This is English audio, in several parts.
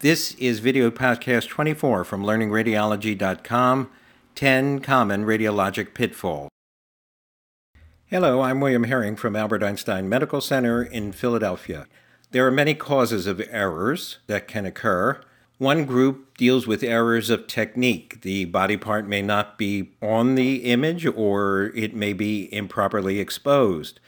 This is video podcast 24 from learningradiology.com 10 Common Radiologic Pitfalls. Hello, I'm William Herring from Albert Einstein Medical Center in Philadelphia. There are many causes of errors that can occur. One group deals with errors of technique. The body part may not be on the image or it may be improperly exposed.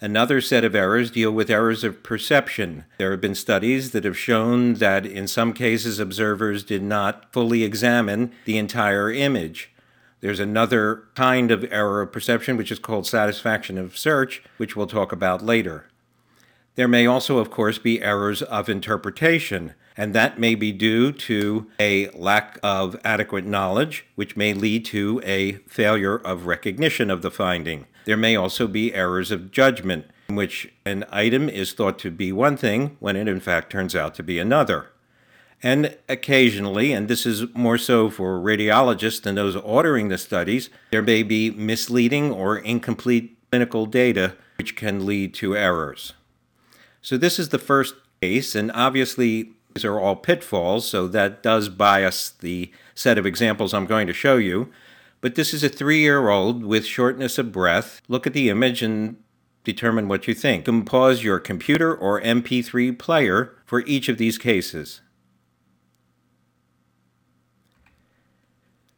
Another set of errors deal with errors of perception. There have been studies that have shown that in some cases observers did not fully examine the entire image. There's another kind of error of perception, which is called satisfaction of search, which we'll talk about later. There may also, of course, be errors of interpretation, and that may be due to a lack of adequate knowledge, which may lead to a failure of recognition of the finding. There may also be errors of judgment, in which an item is thought to be one thing when it in fact turns out to be another. And occasionally, and this is more so for radiologists than those ordering the studies, there may be misleading or incomplete clinical data which can lead to errors. So, this is the first case, and obviously, these are all pitfalls, so that does bias the set of examples I'm going to show you. But this is a three year old with shortness of breath. Look at the image and determine what you think. You pause your computer or MP3 player for each of these cases.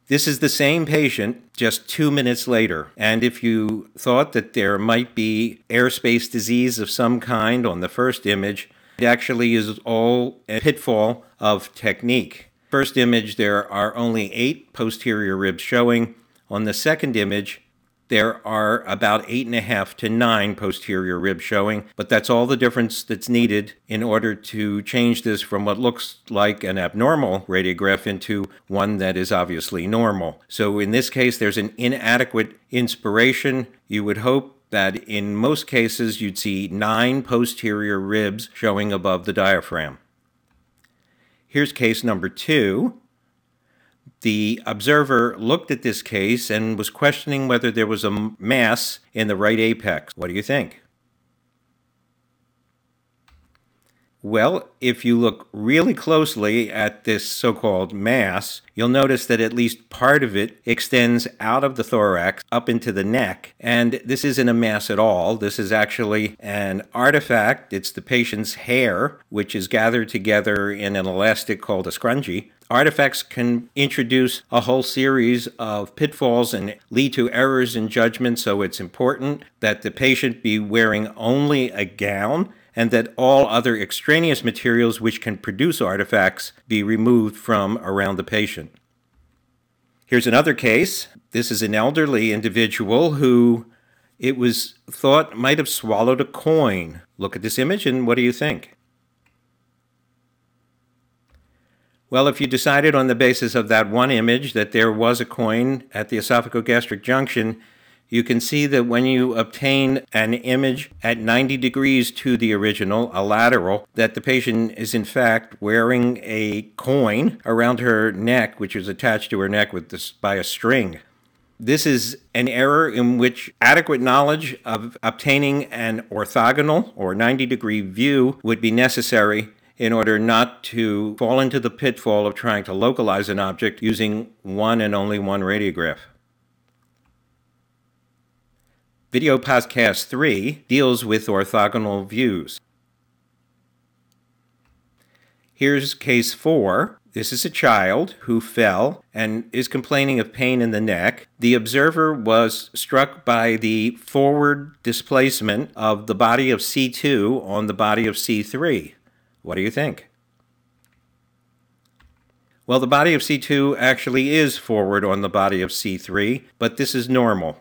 This is the same patient just two minutes later. And if you thought that there might be airspace disease of some kind on the first image, it actually is all a pitfall of technique. First image, there are only eight posterior ribs showing. On the second image, there are about eight and a half to nine posterior ribs showing, but that's all the difference that's needed in order to change this from what looks like an abnormal radiograph into one that is obviously normal. So in this case, there's an inadequate inspiration. You would hope that in most cases you'd see nine posterior ribs showing above the diaphragm. Here's case number two. The observer looked at this case and was questioning whether there was a mass in the right apex. What do you think? Well, if you look really closely at this so called mass, you'll notice that at least part of it extends out of the thorax up into the neck. And this isn't a mass at all. This is actually an artifact. It's the patient's hair, which is gathered together in an elastic called a scrunchie. Artifacts can introduce a whole series of pitfalls and lead to errors in judgment, so it's important that the patient be wearing only a gown and that all other extraneous materials which can produce artifacts be removed from around the patient. Here's another case. This is an elderly individual who it was thought might have swallowed a coin. Look at this image and what do you think? Well, if you decided on the basis of that one image that there was a coin at the esophagogastric junction, you can see that when you obtain an image at 90 degrees to the original, a lateral, that the patient is in fact wearing a coin around her neck, which is attached to her neck with this, by a string. This is an error in which adequate knowledge of obtaining an orthogonal or 90 degree view would be necessary in order not to fall into the pitfall of trying to localize an object using one and only one radiograph. Video Podcast 3 deals with orthogonal views. Here's case 4. This is a child who fell and is complaining of pain in the neck. The observer was struck by the forward displacement of the body of C2 on the body of C3. What do you think? Well, the body of C2 actually is forward on the body of C3, but this is normal.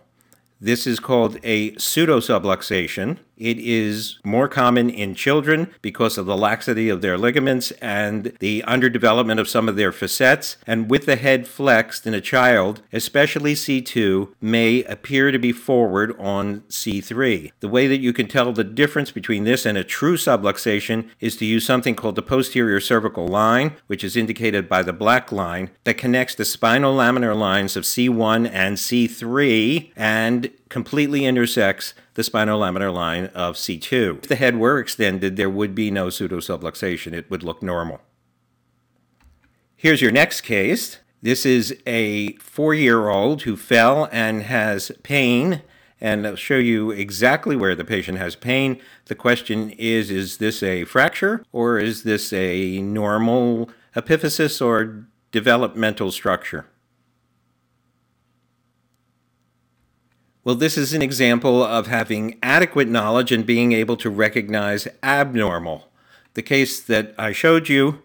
This is called a pseudosubluxation. It is more common in children because of the laxity of their ligaments and the underdevelopment of some of their facets. And with the head flexed in a child, especially C2, may appear to be forward on C3. The way that you can tell the difference between this and a true subluxation is to use something called the posterior cervical line, which is indicated by the black line, that connects the spinolaminar lines of C1 and C3 and completely intersects the spinolaminar line of C2. If the head were extended, there would be no pseudosubluxation. It would look normal. Here's your next case. This is a four year old who fell and has pain, and I'll show you exactly where the patient has pain. The question is is this a fracture or is this a normal epiphysis or developmental structure? Well, this is an example of having adequate knowledge and being able to recognize abnormal. The case that I showed you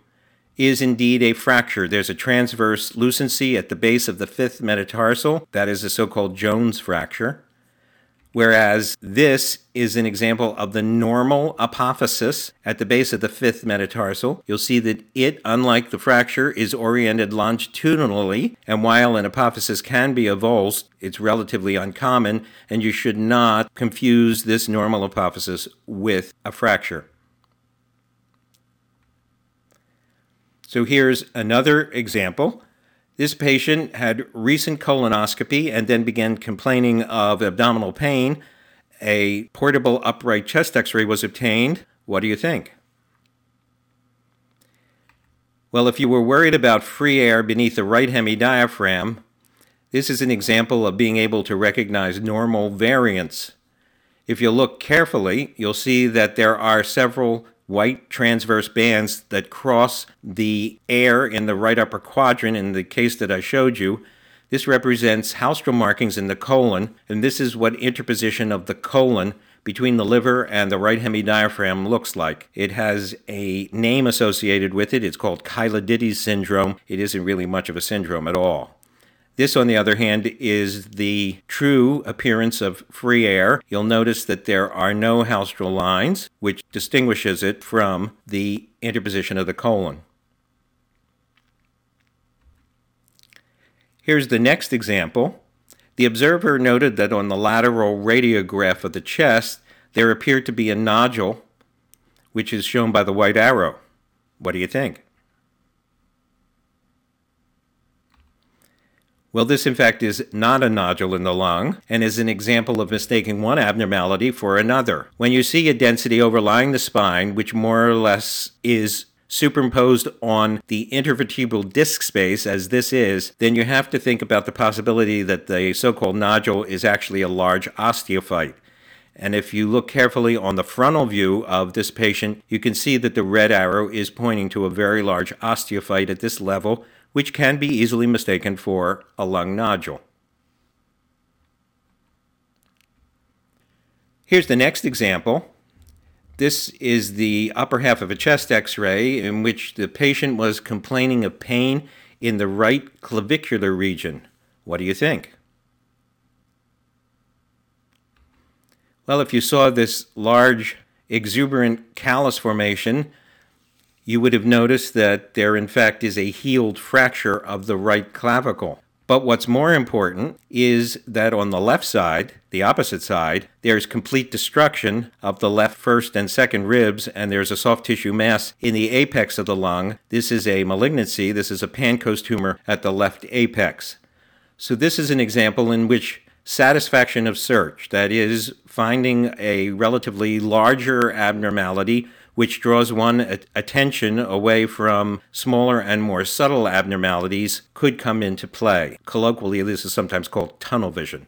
is indeed a fracture. There's a transverse lucency at the base of the fifth metatarsal. That is a so called Jones fracture. Whereas this is an example of the normal apophysis at the base of the fifth metatarsal. You'll see that it, unlike the fracture, is oriented longitudinally, and while an apophysis can be avulsed, it's relatively uncommon, and you should not confuse this normal apophysis with a fracture. So here's another example. This patient had recent colonoscopy and then began complaining of abdominal pain. A portable upright chest x ray was obtained. What do you think? Well, if you were worried about free air beneath the right hemidiaphragm, this is an example of being able to recognize normal variants. If you look carefully, you'll see that there are several white transverse bands that cross the air in the right upper quadrant in the case that I showed you. This represents haustral markings in the colon, and this is what interposition of the colon between the liver and the right hemidiaphragm looks like. It has a name associated with it. It's called Chilaiditi syndrome. It isn't really much of a syndrome at all. This, on the other hand, is the true appearance of free air. You'll notice that there are no haustral lines, which distinguishes it from the interposition of the colon. Here's the next example. The observer noted that on the lateral radiograph of the chest, there appeared to be a nodule, which is shown by the white arrow. What do you think? Well, this in fact is not a nodule in the lung and is an example of mistaking one abnormality for another. When you see a density overlying the spine, which more or less is superimposed on the intervertebral disc space, as this is, then you have to think about the possibility that the so called nodule is actually a large osteophyte. And if you look carefully on the frontal view of this patient, you can see that the red arrow is pointing to a very large osteophyte at this level, which can be easily mistaken for a lung nodule. Here's the next example. This is the upper half of a chest x ray in which the patient was complaining of pain in the right clavicular region. What do you think? Well, if you saw this large exuberant callus formation, you would have noticed that there, in fact, is a healed fracture of the right clavicle. But what's more important is that on the left side, the opposite side, there's complete destruction of the left first and second ribs, and there's a soft tissue mass in the apex of the lung. This is a malignancy. This is a Pancoast tumor at the left apex. So, this is an example in which satisfaction of search, that is, finding a relatively larger abnormality which draws one attention away from smaller and more subtle abnormalities, could come into play. Colloquially, this is sometimes called tunnel vision.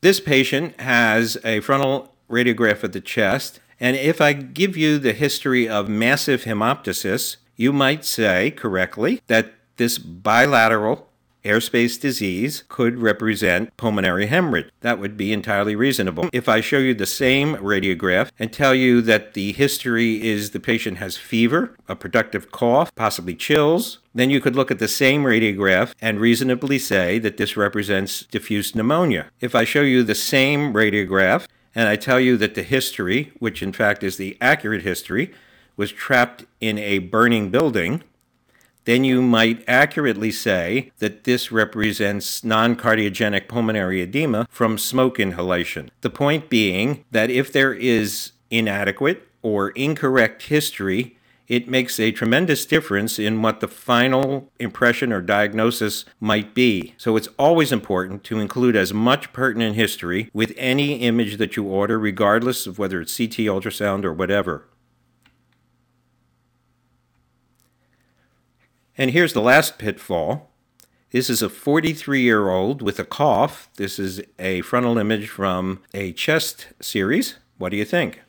This patient has a frontal radiograph of the chest, and if I give you the history of massive hemoptysis, you might say correctly that this bilateral airspace disease could represent pulmonary hemorrhage. That would be entirely reasonable. If I show you the same radiograph and tell you that the history is the patient has fever, a productive cough, possibly chills, then you could look at the same radiograph and reasonably say that this represents diffuse pneumonia. If I show you the same radiograph and I tell you that the history, which in fact is the accurate history, was trapped in a burning building, then you might accurately say that this represents non cardiogenic pulmonary edema from smoke inhalation. The point being that if there is inadequate or incorrect history, it makes a tremendous difference in what the final impression or diagnosis might be. So it's always important to include as much pertinent history with any image that you order, regardless of whether it's CT, ultrasound, or whatever. And here's the last pitfall. This is a 43 year old with a cough. This is a frontal image from a chest series. What do you think?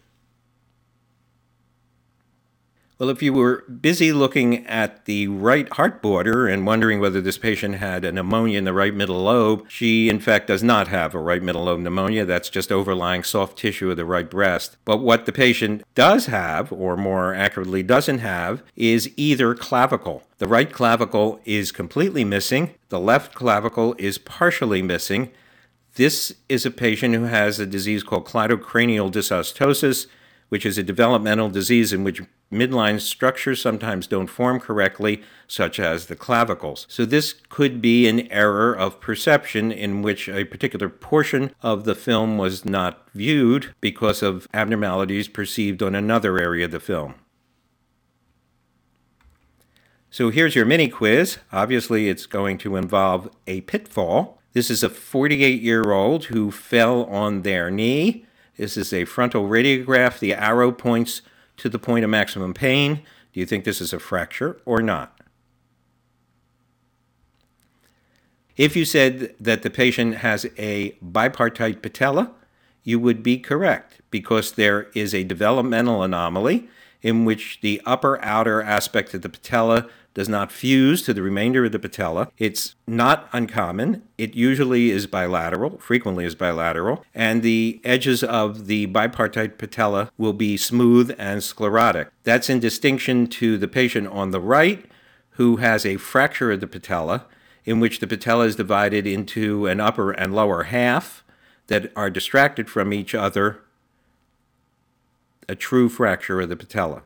Well, if you were busy looking at the right heart border and wondering whether this patient had a pneumonia in the right middle lobe, she in fact does not have a right middle lobe pneumonia. That's just overlying soft tissue of the right breast. But what the patient does have, or more accurately doesn't have, is either clavicle. The right clavicle is completely missing, the left clavicle is partially missing. This is a patient who has a disease called cleidocranial dysostosis which is a developmental disease in which midline structures sometimes don't form correctly, such as the clavicles. So, this could be an error of perception in which a particular portion of the film was not viewed because of abnormalities perceived on another area of the film. So, here's your mini quiz. Obviously, it's going to involve a pitfall. This is a 48 year old who fell on their knee this is a frontal radiograph. The arrow points to the point of maximum pain. Do you think this is a fracture or not? If you said that the patient has a bipartite patella, you would be correct because there is a developmental anomaly in which the upper outer aspect of the patella does not fuse to the remainder of the patella. It's not uncommon. It usually is bilateral, frequently is bilateral, and the edges of the bipartite patella will be smooth and sclerotic. That's in distinction to the patient on the right who has a fracture of the patella in which the patella is divided into an upper and lower half that are distracted from each other, a true fracture of the patella.